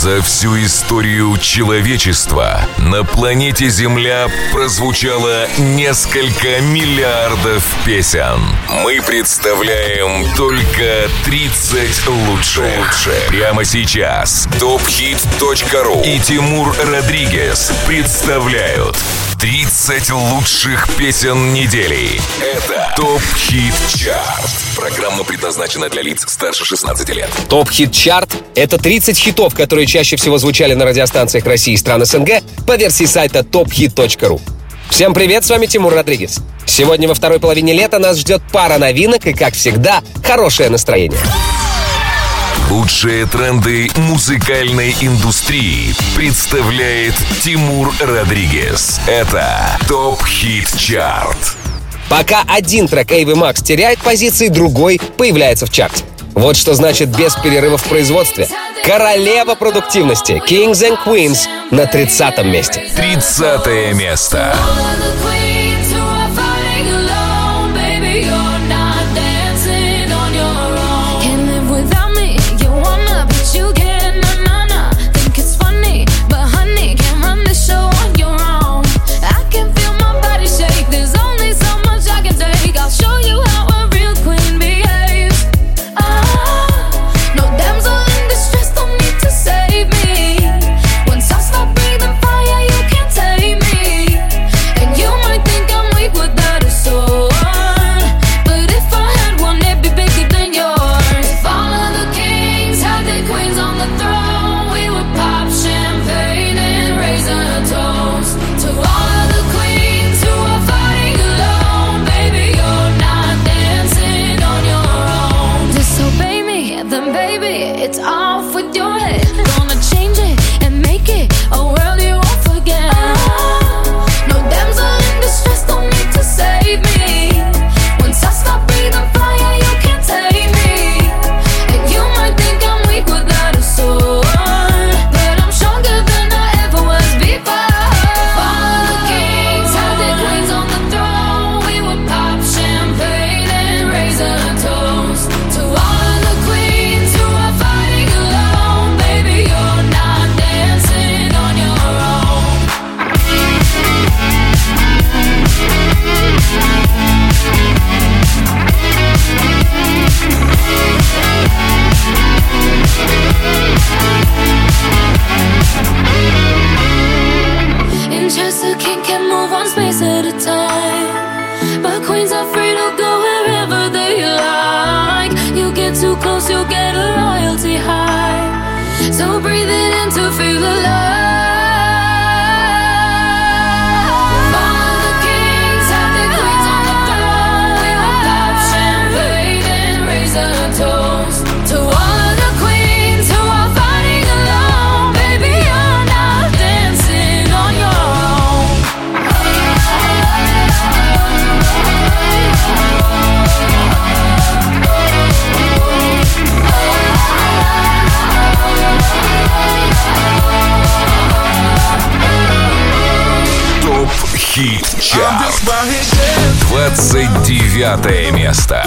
За всю историю человечества на планете Земля прозвучало несколько миллиардов песен. Мы представляем только 30 лучших. Прямо сейчас. Топхит.ру и Тимур Родригес представляют 30 лучших песен недели. Это ТОП Хит Чарт. Программа предназначена для лиц старше 16 лет. Топ Хит Чарт — это 30 хитов, которые чаще всего звучали на радиостанциях России и стран СНГ по версии сайта tophit.ru. Всем привет, с вами Тимур Родригес. Сегодня во второй половине лета нас ждет пара новинок и, как всегда, хорошее настроение. Лучшие тренды музыкальной индустрии представляет Тимур Родригес. Это ТОП Хит Чарт. Пока один трек Эйвы Макс теряет позиции, другой появляется в чарте. Вот что значит без перерыва в производстве. Королева продуктивности Kings and Queens на 30 месте. 30 место. Хит Чарт. 29 место.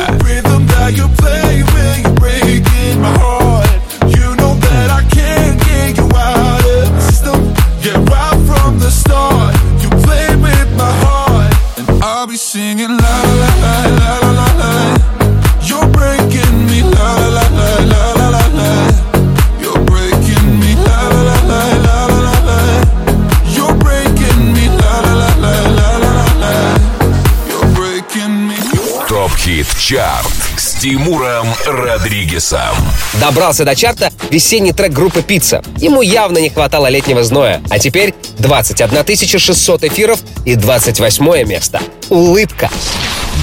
Чарт с Тимуром Родригесом. Добрался до чарта весенний трек группы «Пицца». Ему явно не хватало летнего зноя. А теперь 21 600 эфиров и 28 место. Улыбка.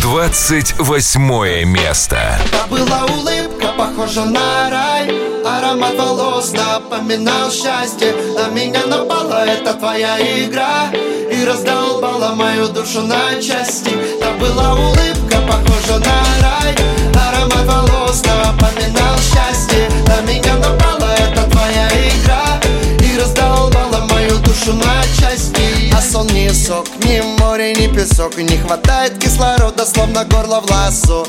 28 место. Была улыбка, похожа на рай Аромат волос напоминал счастье На меня напала эта твоя игра И раздолбала мою душу на части. Та была улыбка, похожа на рай. Аромат волос напоминал счастье На меня напала эта твоя игра И раздолбала мою душу на части А сон не сок, ни море, ни песок. И не хватает кислорода, словно горло в ласо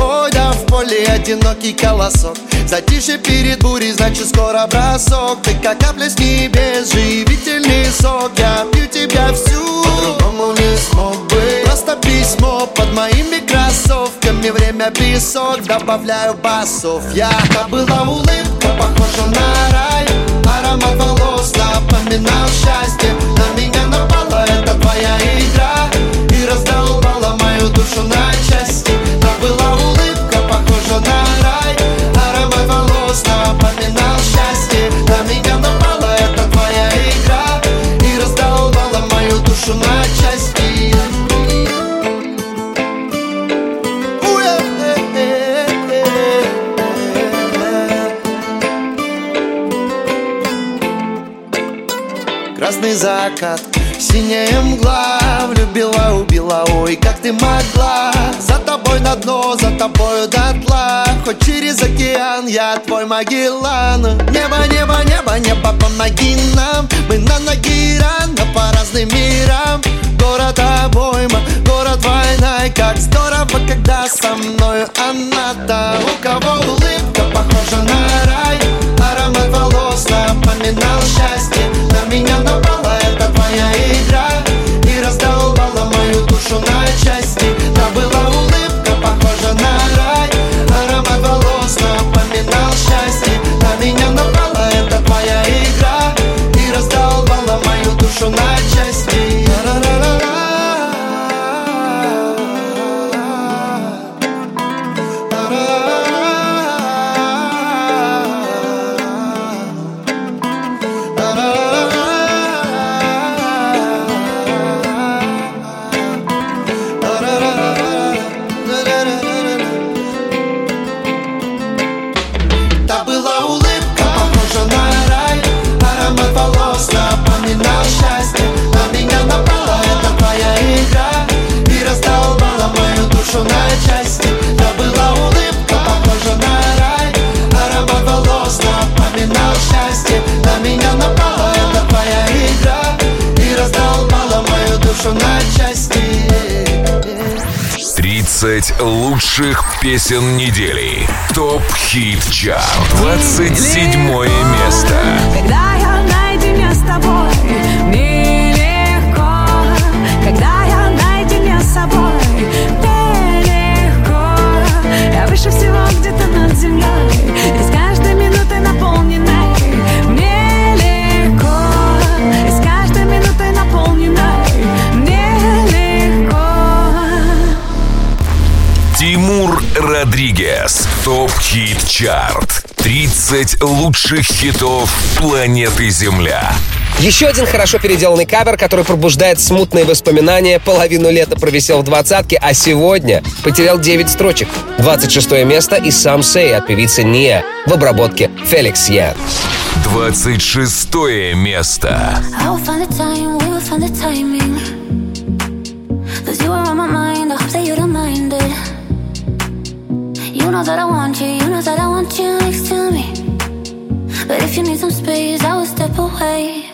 Ой, да в поле одинокий колосок. Затишье перед бурей, значит скоро бросок. Ты как капля с небес, живительный сок. Я пью тебя всю, по-другому не смог бы. Просто письмо под моими кроссовками. Время песок, добавляю басов. Я была улыбка, похожа закат, синяя мгла Влюбила, убила, ой, как ты могла. За тобой на дно, за тобою дотла. Хоть через океан, я твой Магеллан Небо, небо, небо, небо, помоги нам. Мы на ноги рано по разным мирам. Город обойма, город война как здорово, когда со мною она-то У кого улыбка похожа на рай. Аромат волос напоминал счастье. На меня напала 30 лучших песен недели. Топ-хит чарт. 27 место. Когда я наедине с тобой, мне легко. Когда я наедине с собой, мне легко. Я выше всего где-то над землей, Родригез. Топ-хит чарт. 30 лучших хитов планеты Земля. Еще один хорошо переделанный кавер, который пробуждает смутные воспоминания. Половину лета провисел в двадцатке, а сегодня потерял 9 строчек. 26 место и сам Сей от певицы Ния в обработке Феликс Ян. 26 место. I will find the time, we will find the timing. Know that I want you, you know that I want you next to me. But if you need some space, I will step away.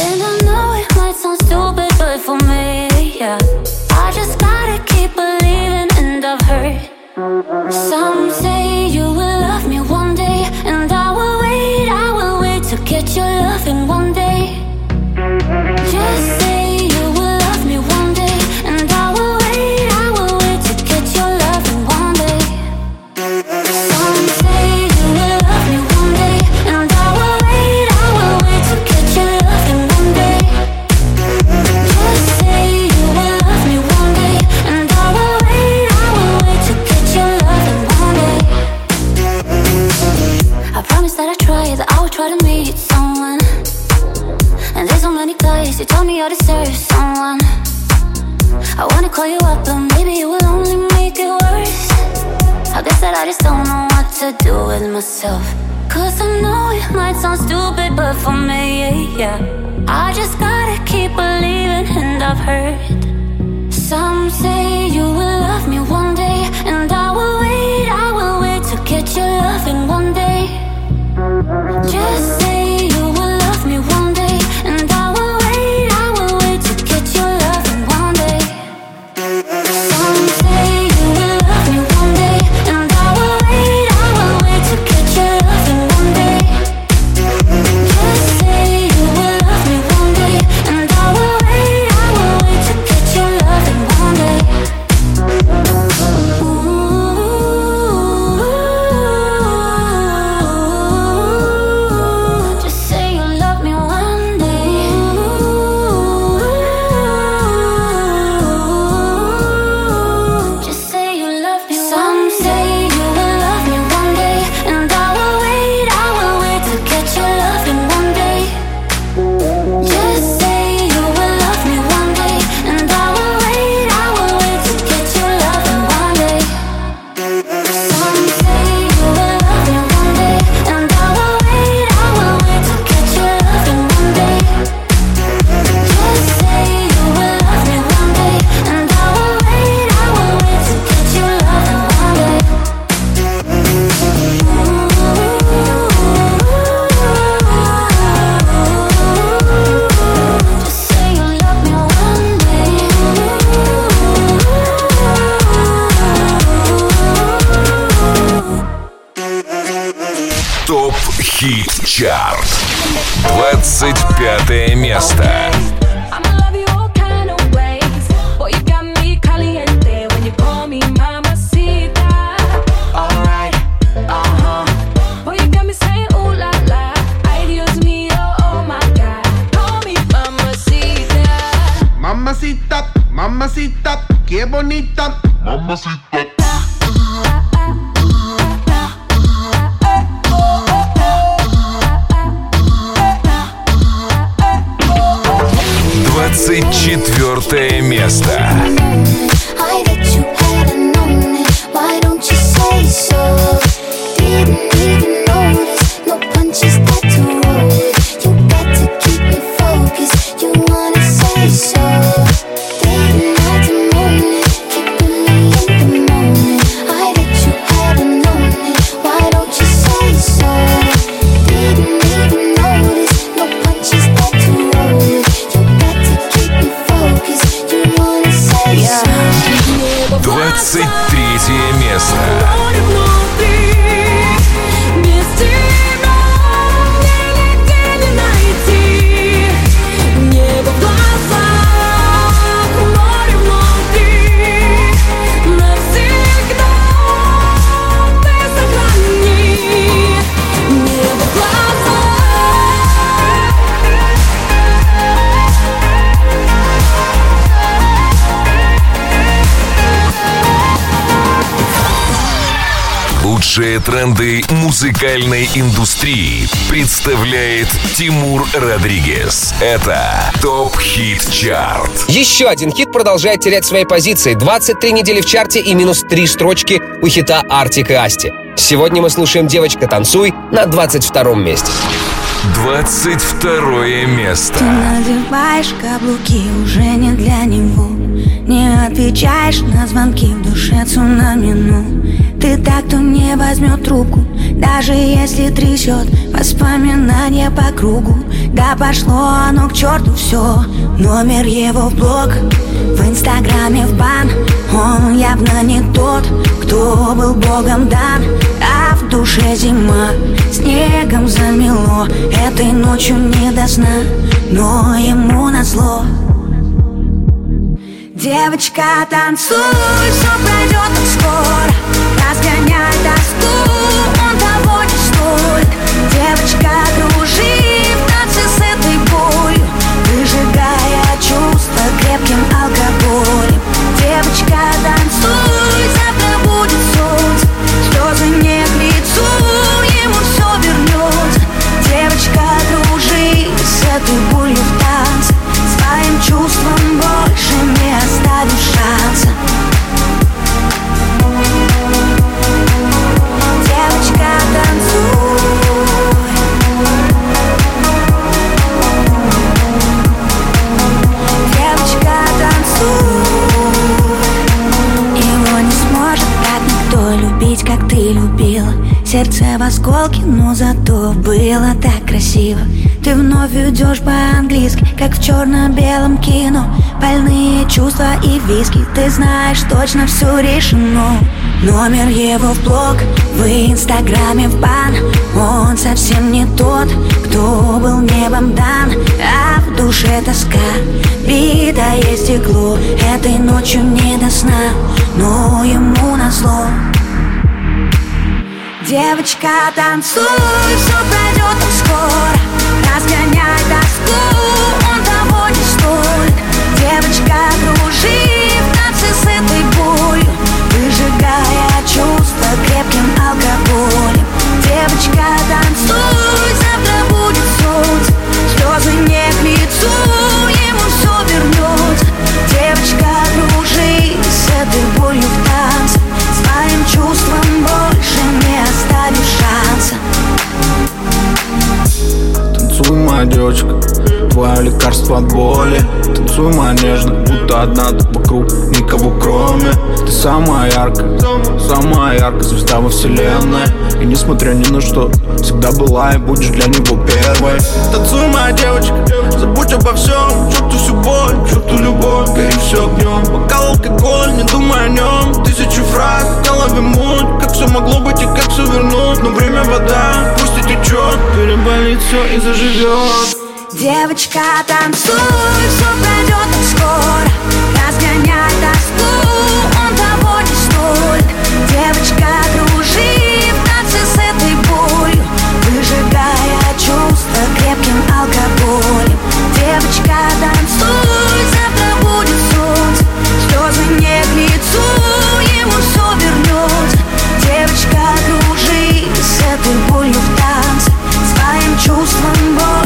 And I know it might sound stupid, but for me, yeah. I just gotta keep believing, and I've heard some Лучшие тренды музыкальной индустрии представляет Тимур Родригес. Это ТОП Хит Чарт. Еще один хит продолжает терять свои позиции. 23 недели в чарте и минус 3 строчки у хита «Артик и Асти». Сегодня мы слушаем «Девочка, танцуй» на 22 месте. Двадцать второе место. Надеваешь каблуки уже не для него Не отвечаешь на звонки в душе цунами, ну Ты так, кто не возьмет трубку Даже если трясет воспоминания по кругу. Да пошло оно к черту все Номер его в блог В инстаграме в бан. Он явно не тот, кто был богом дан. А в душе зима Снегом замело. Этой ночью не до сна Но ему назло Девочка, танцуй, все пройдет так скоро Разгоняй тоску, черно-белом кино. Больные чувства и виски, ты знаешь, точно все решено. Номер его в блог, в инстаграме в бан. Он совсем не тот, кто был небом дан. А в душе тоска, битое стекло. Этой ночью не до сна, но ему назло. Девочка, танцуй, все пройдет скоро. Разгоняй тоску, Девочка, кружи в с этой болью Выжигая чувства крепким алкоголем. Девочка, танцуй, завтра будет солнце Слезы не к лицу, ему все вернется Девочка, кружи с этой болью в танце Своим чувством больше не оставишь шанса. Танцуй, моя девочка, твое лекарство от боли. Танцуй, моя нежно, будто одна ты вокруг, никого кроме. Ты самая яркая, самая яркая звезда во вселенной. И несмотря ни на что, всегда была и будешь для него первой. Танцуй, моя девочка, забудь обо всем. Черту всю боль, черту любовь, гори все огнем Бокал алкоголь, не думай о нем Тысячи фраз, в голове муть. Как все могло быть и как все вернуть? Но время вода, пусть и течет, перебор болит все и заживет Девочка, танцуй, все пройдет скоро. Разгоняй тоску, он того не стоит. Девочка, кружи в танце с этой болью Выжигая чувства крепким алкоголем. Девочка, танцуй, завтра будет солнце Слезы не к лицу, ему все вернется Девочка, кружи с этой болью в танце Своим чувствам больше не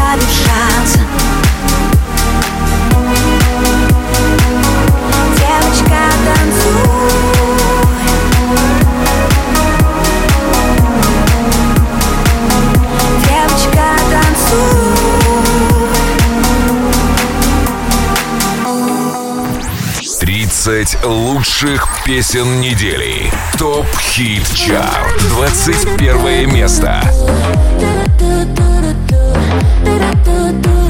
оставив шанса Девочка, танцуй Девочка, танцуй 30 лучших песен недели. Топ Хит Чарт. 21 место. I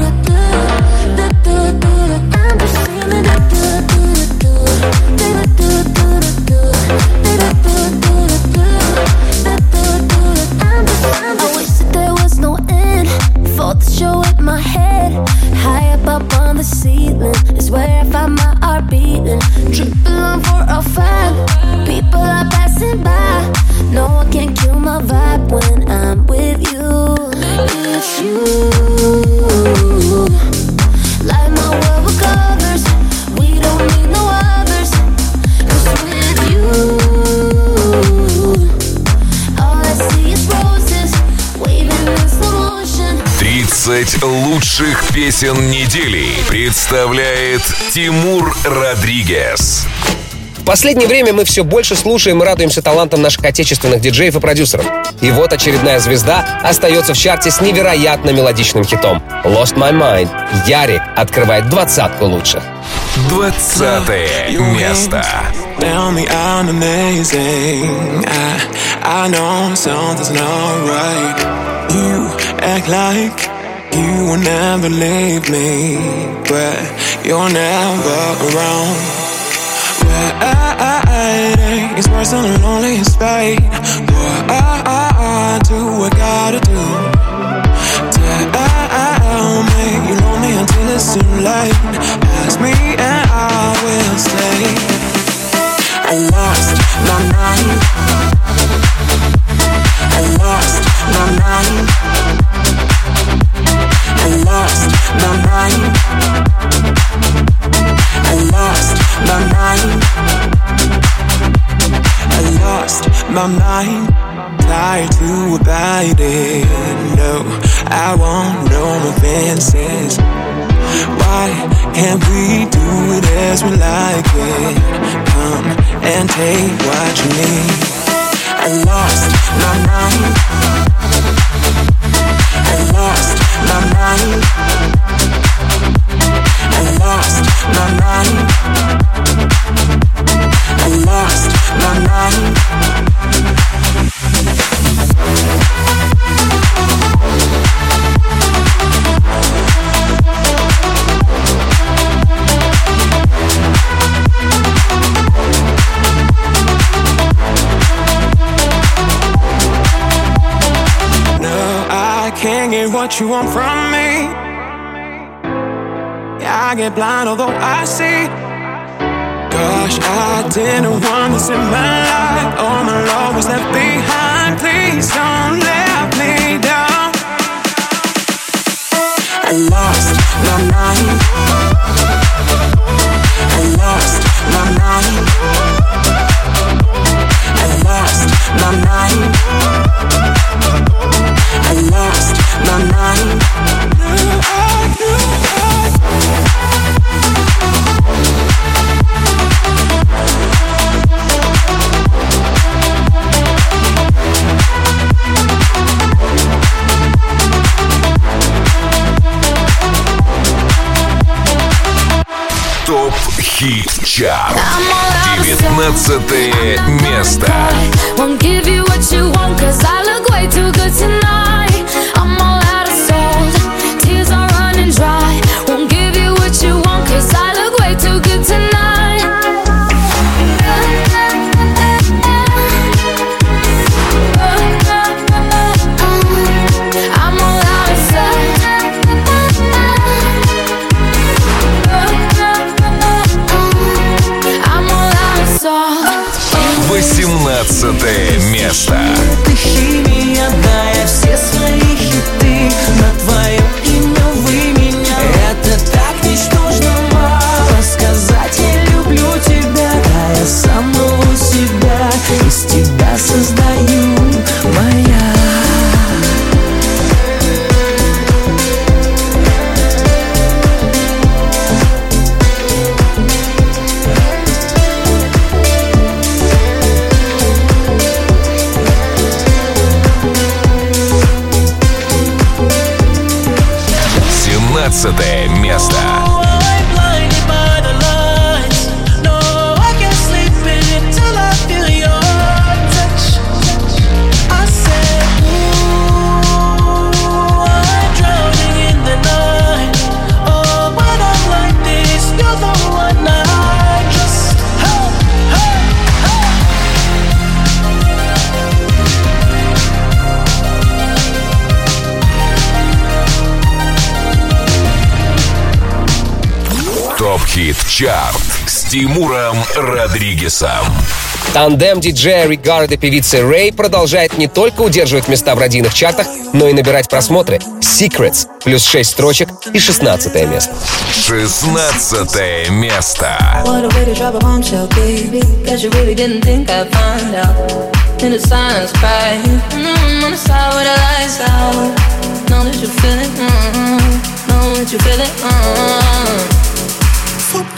лучших песен недели представляет Тимур Родригес. В последнее время мы все больше слушаем и радуемся талантам наших отечественных диджеев и продюсеров. И вот очередная звезда остается в чарте с невероятно мелодичным хитом. Lost My Mind. Ярик открывает двадцатку лучших. 20 место. Tell me I'm amazing. I, I know something's not right. You act like you will never leave me, but you're never around. Riding is worse than lonely spade. What do I gotta do? Tell me you know me until it's too late. Ask me and I will stay. I lost my mind. I lost my mind. I lost my mind. I lost my mind. Tired to abide. No, I won't know fences. Why can't we do it as we like it? Come and take what you need. I lost my mind. My mind. I lost my mind. I lost my mind. What you want from me. Yeah, I get blind although I see. Gosh, I didn't want this in my life. All my love was left behind. Please don't let me down. I lost my mind. I lost my mind. I lost my mind. Чарт. 19 место. Won't give you what you want, cause I look way too good tonight. Хит-чарт с Тимуром Родригесом. Тандем диджея Ригарда певицы Рэй продолжает не только удерживать места в родийных чартах, но и набирать просмотры. Secrets плюс 6 строчек и 16 место. 16 место. In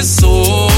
professor.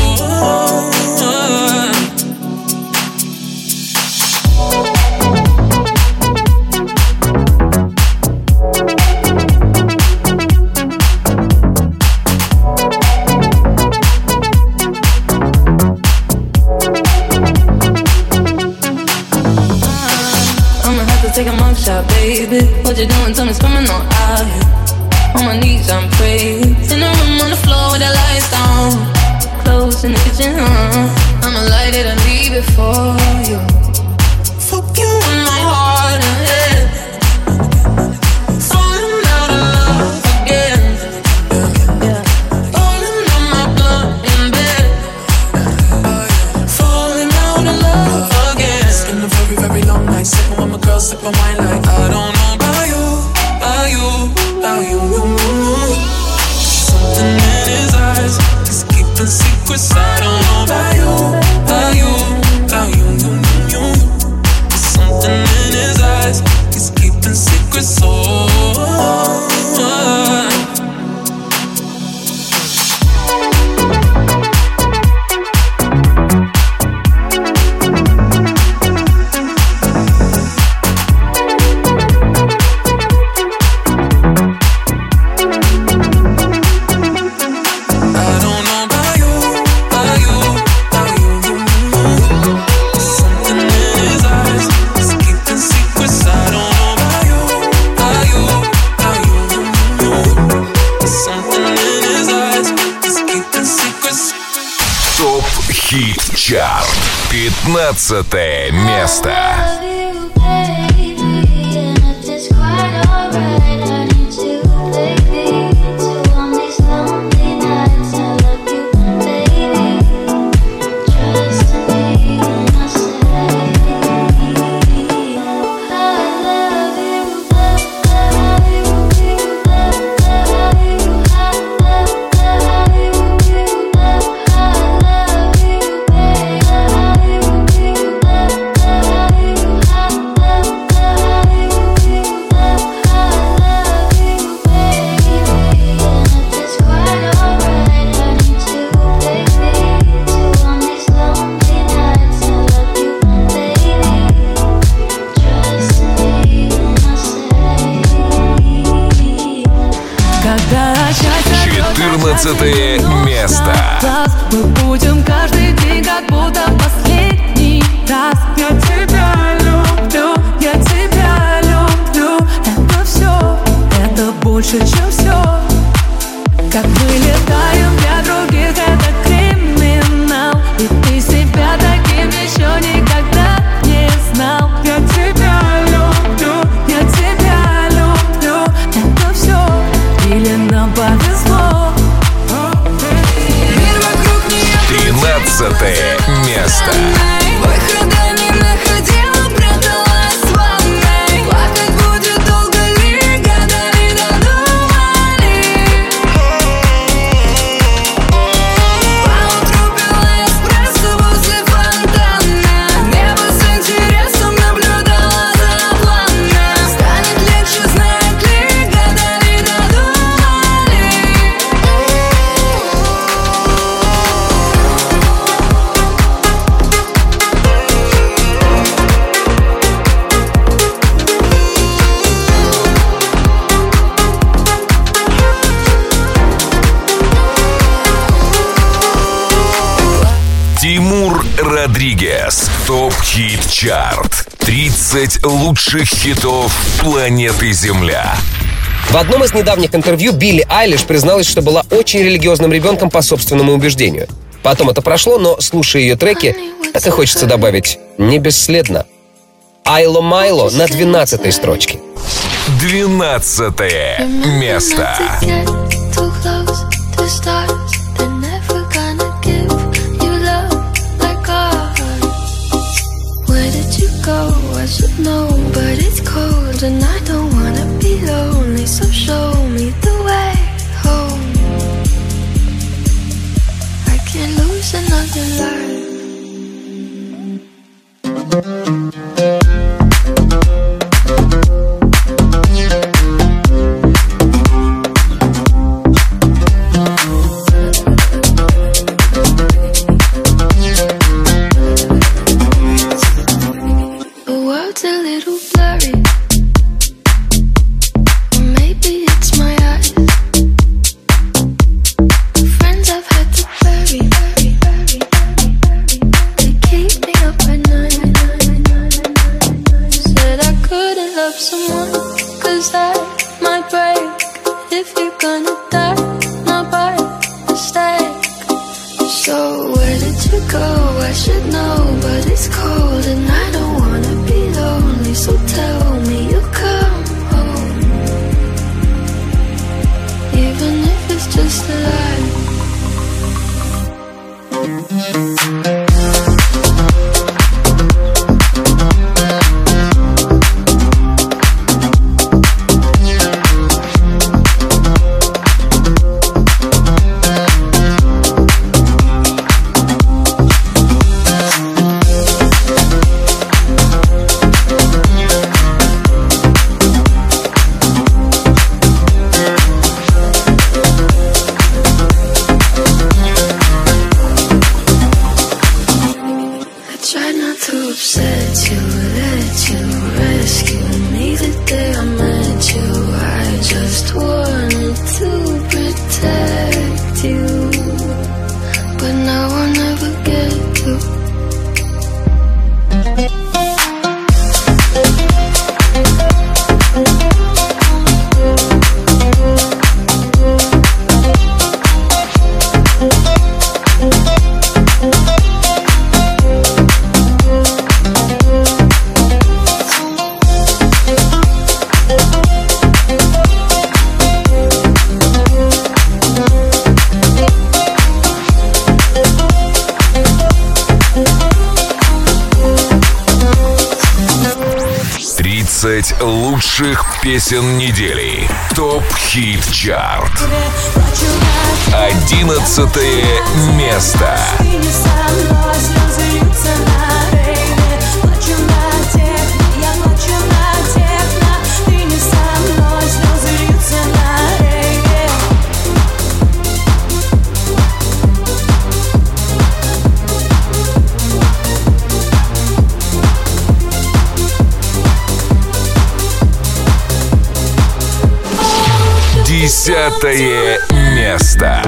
11. 15 место. Мы будем каждый Место. 20 лучших хитов планеты Земля. В одном из недавних интервью Билли Айлиш призналась, что была очень религиозным ребенком по собственному убеждению. Потом это прошло, но, слушая ее треки, это хочется добавить «не бесследно». «Айло Майло» на 12 строчке. 12 место. go I should know But it's cold and I don't wanna be lonely So show me the way home. I can't lose another life. лучших песен недели. Топ-хит-чарт. 11 место. Десятое место.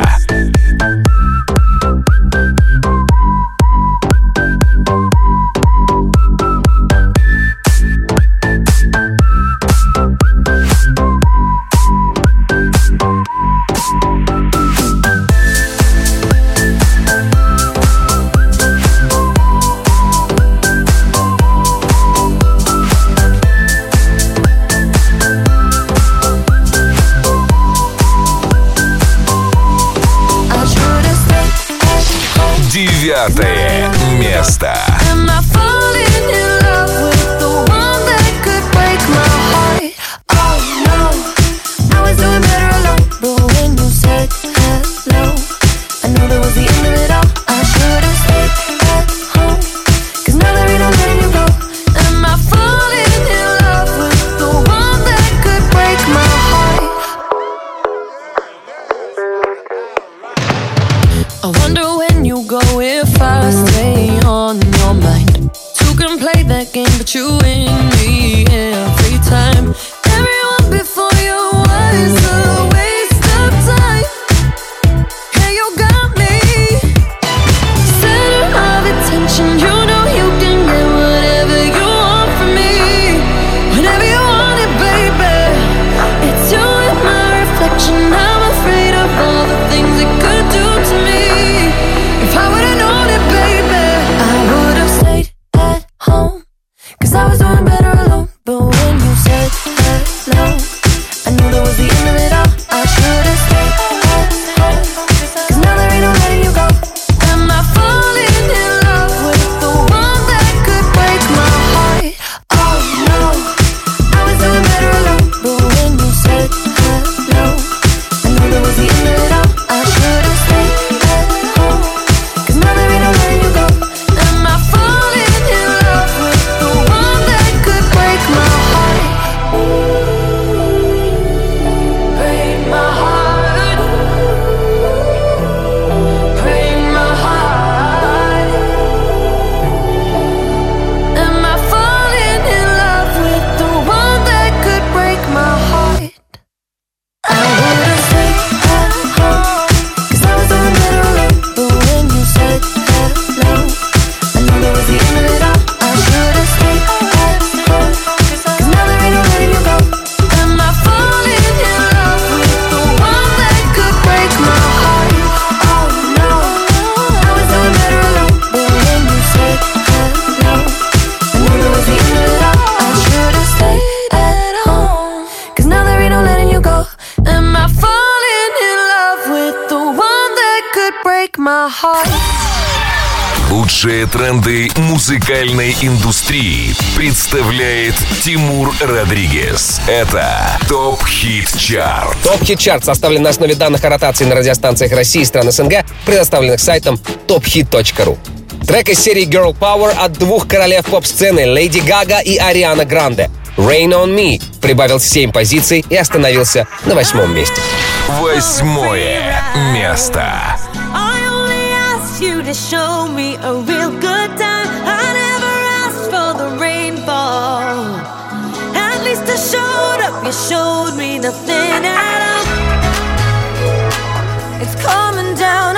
музыкальной индустрии представляет Тимур Родригес. Это ТОП Хит Чарт. ТОП Хит Чарт составлен на основе данных о ротации на радиостанциях России и стран СНГ, предоставленных сайтом tophit.ru. Трек из серии Girl Power от двух королев поп-сцены Леди Гага и Ариана Гранде. Rain on Me прибавил 7 позиций и остановился на восьмом месте. Восьмое место. you to show me a real good. showed up, you showed me nothing at all. It's coming down.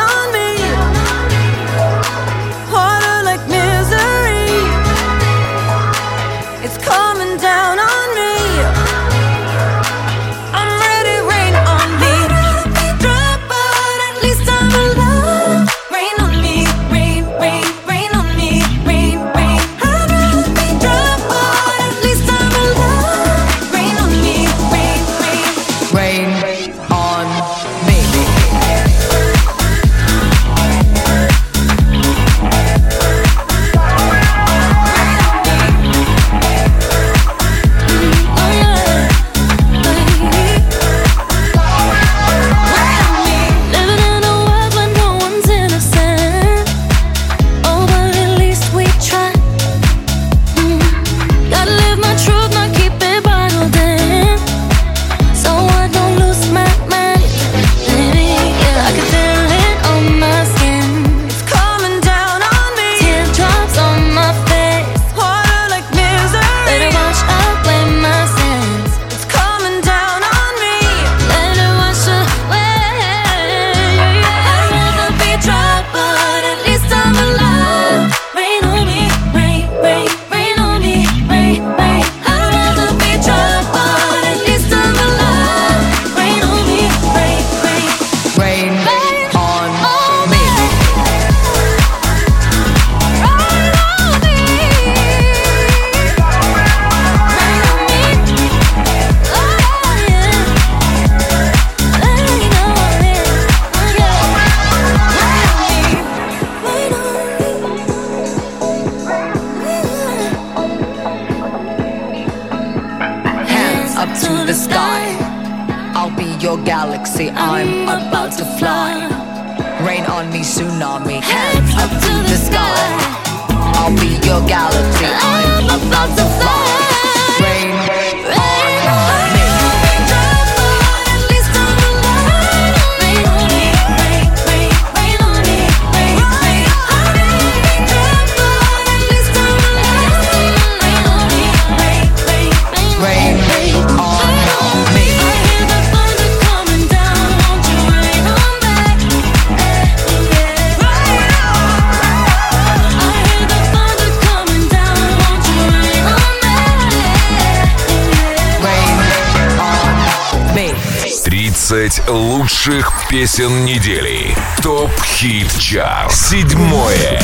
лучших песен недели. Топ-хит-чарт. Седьмое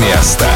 место.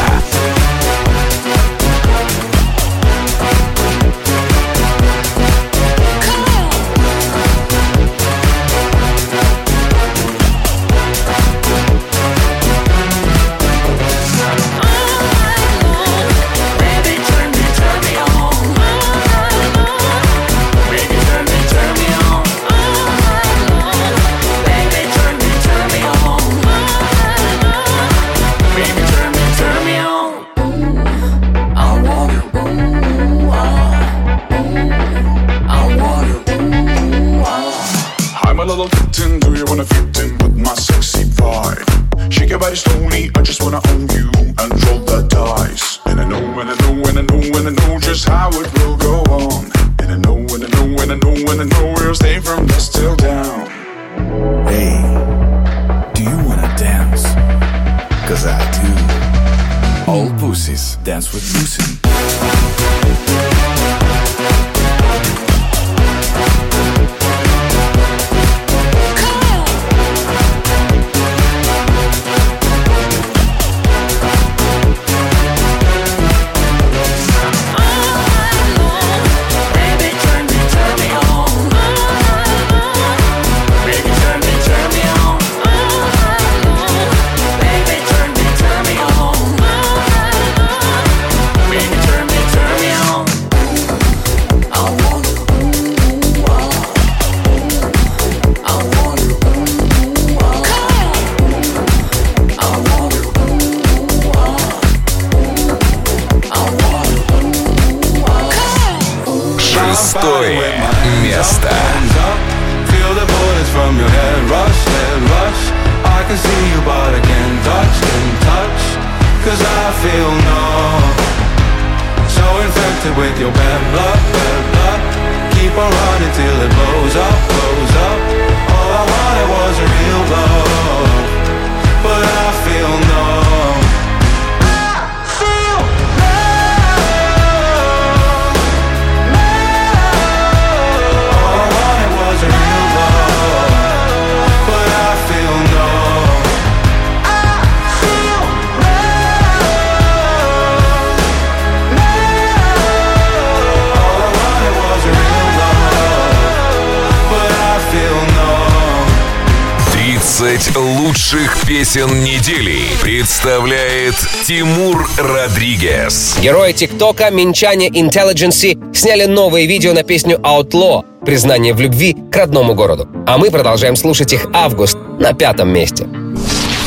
Песен недели представляет Тимур Родригес. Герои ТикТока, минчане Intelligency сняли новое видео на песню Outlaw «Признание в любви к родному городу». А мы продолжаем слушать их «Август» на пятом месте.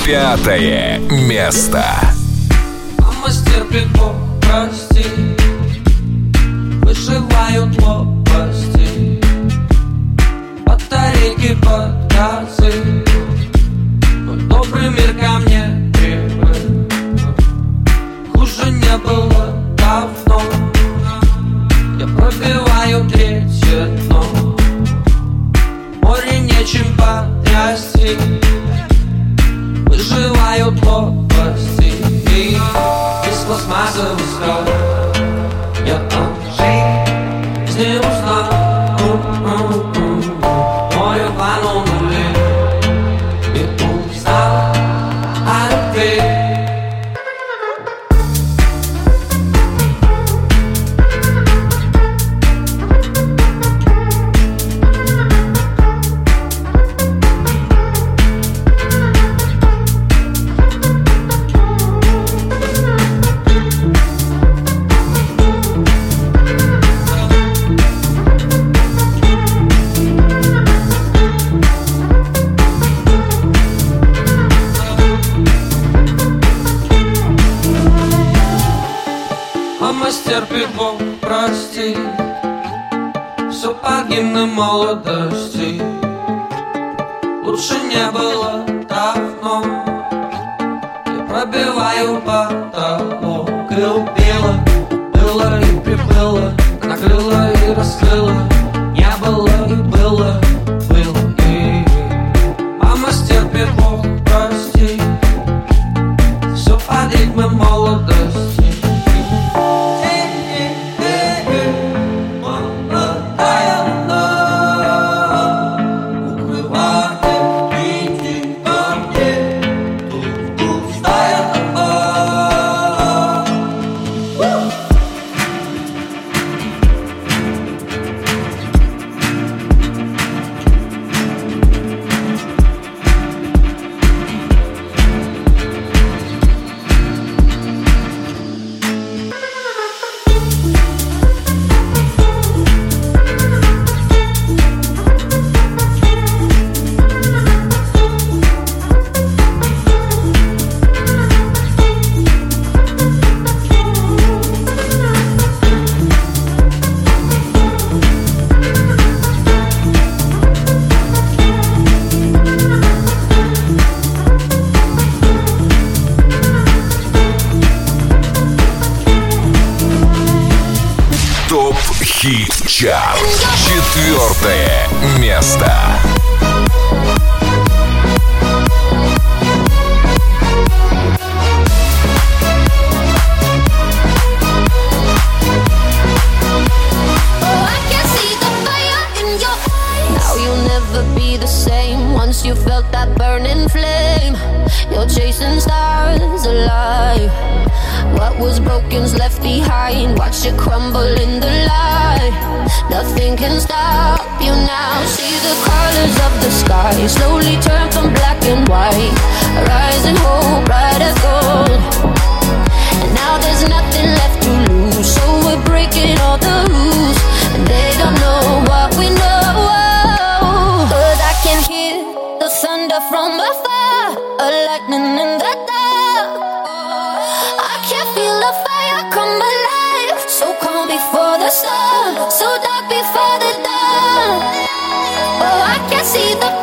Пятое место. Прости Вышивают лопасти Батарейки под the same once you felt that burning flame. You're chasing stars alive. What was broken's left behind. Watch it crumble in the light. Nothing can stop you now. See the colors of the sky slowly turn from black and white. Rising hope, bright as gold. And now there's nothing left to lose. So we're breaking all the rules. And they don't know what we know. see the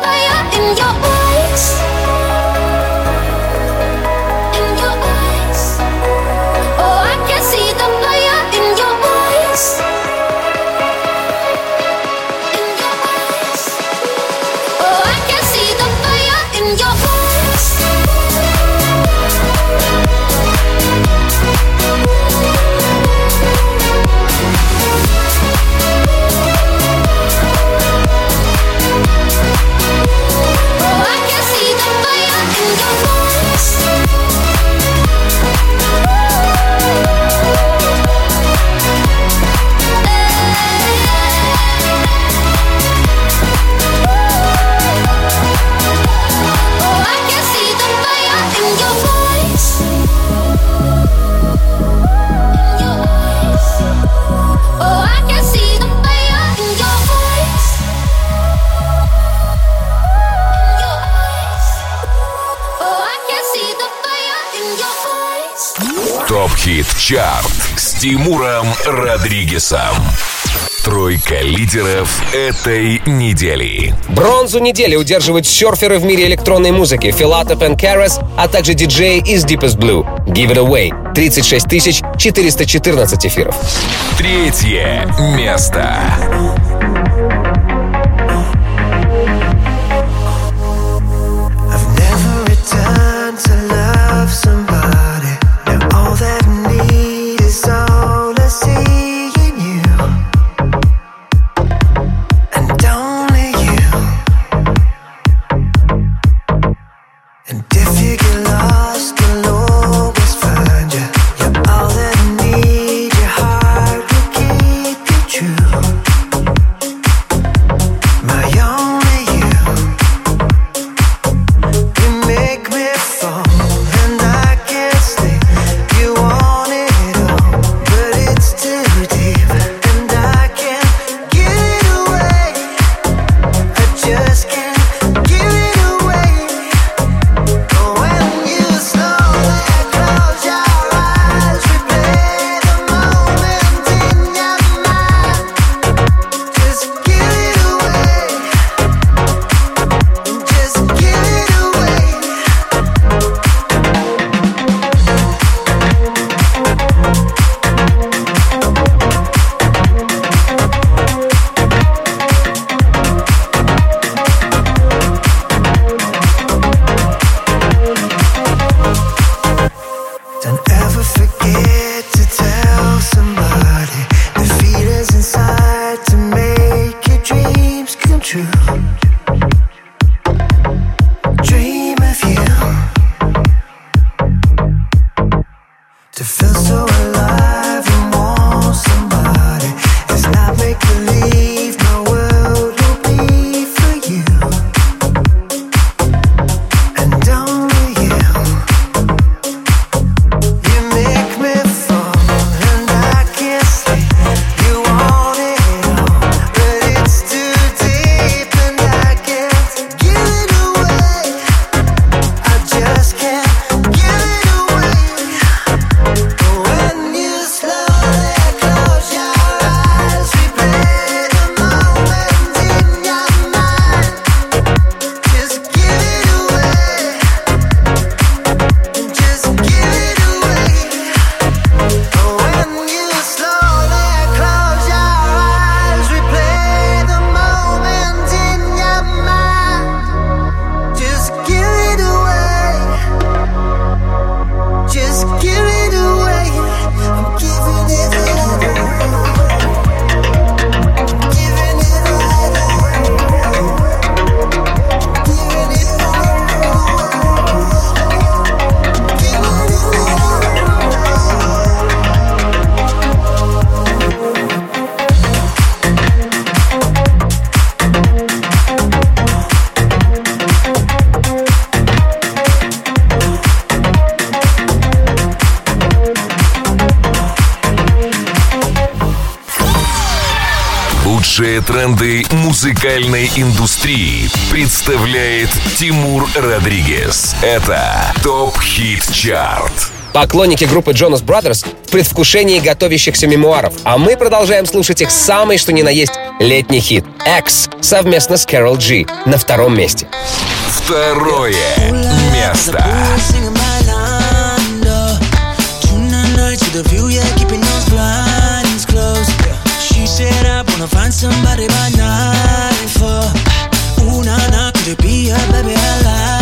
Тимуром Родригесом. Тройка лидеров этой недели. Бронзу недели удерживают серферы в мире электронной музыки Филатов и Пенкарас, а также диджей из Deepest Blue. Give It Away. 36 414 эфиров. Третье место. Тренды музыкальной индустрии представляет Тимур Родригес. Это ТОП Хит Чарт. Поклонники группы Jonas Brothers в предвкушении готовящихся мемуаров, а мы продолжаем слушать их самый что ни на есть летний хит «X» совместно с Carol G на втором месте. Второе место. somebody by night for. Una could it be a baby I alive?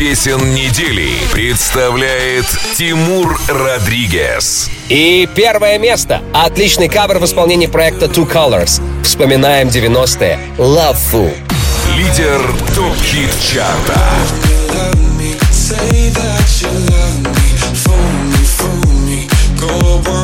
песен недели представляет Тимур Родригес. И первое место. Отличный кавер в исполнении проекта Two Colors. Вспоминаем 90-е. Love Fu. Лидер топ-хит чарта. Say that you love me, fool me, fool me, go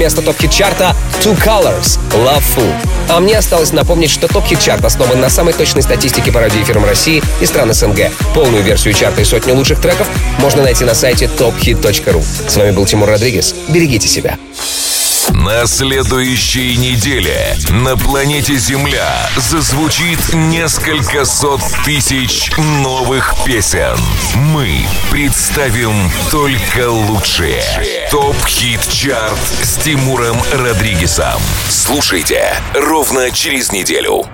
место топ-хит-чарта Two Colors Love Fool. А мне осталось напомнить, что топ-хит-чарт основан на самой точной статистике по радиоэфирам России и стран СНГ. Полную версию чарта и сотни лучших треков можно найти на сайте tophit.ru. С вами был Тимур Родригес. Берегите себя. На следующей неделе на планете Земля зазвучит несколько сот тысяч новых песен. Мы представим только лучшие. Топ-хит-чарт с Тимуром Родригесом. Слушайте ровно через неделю.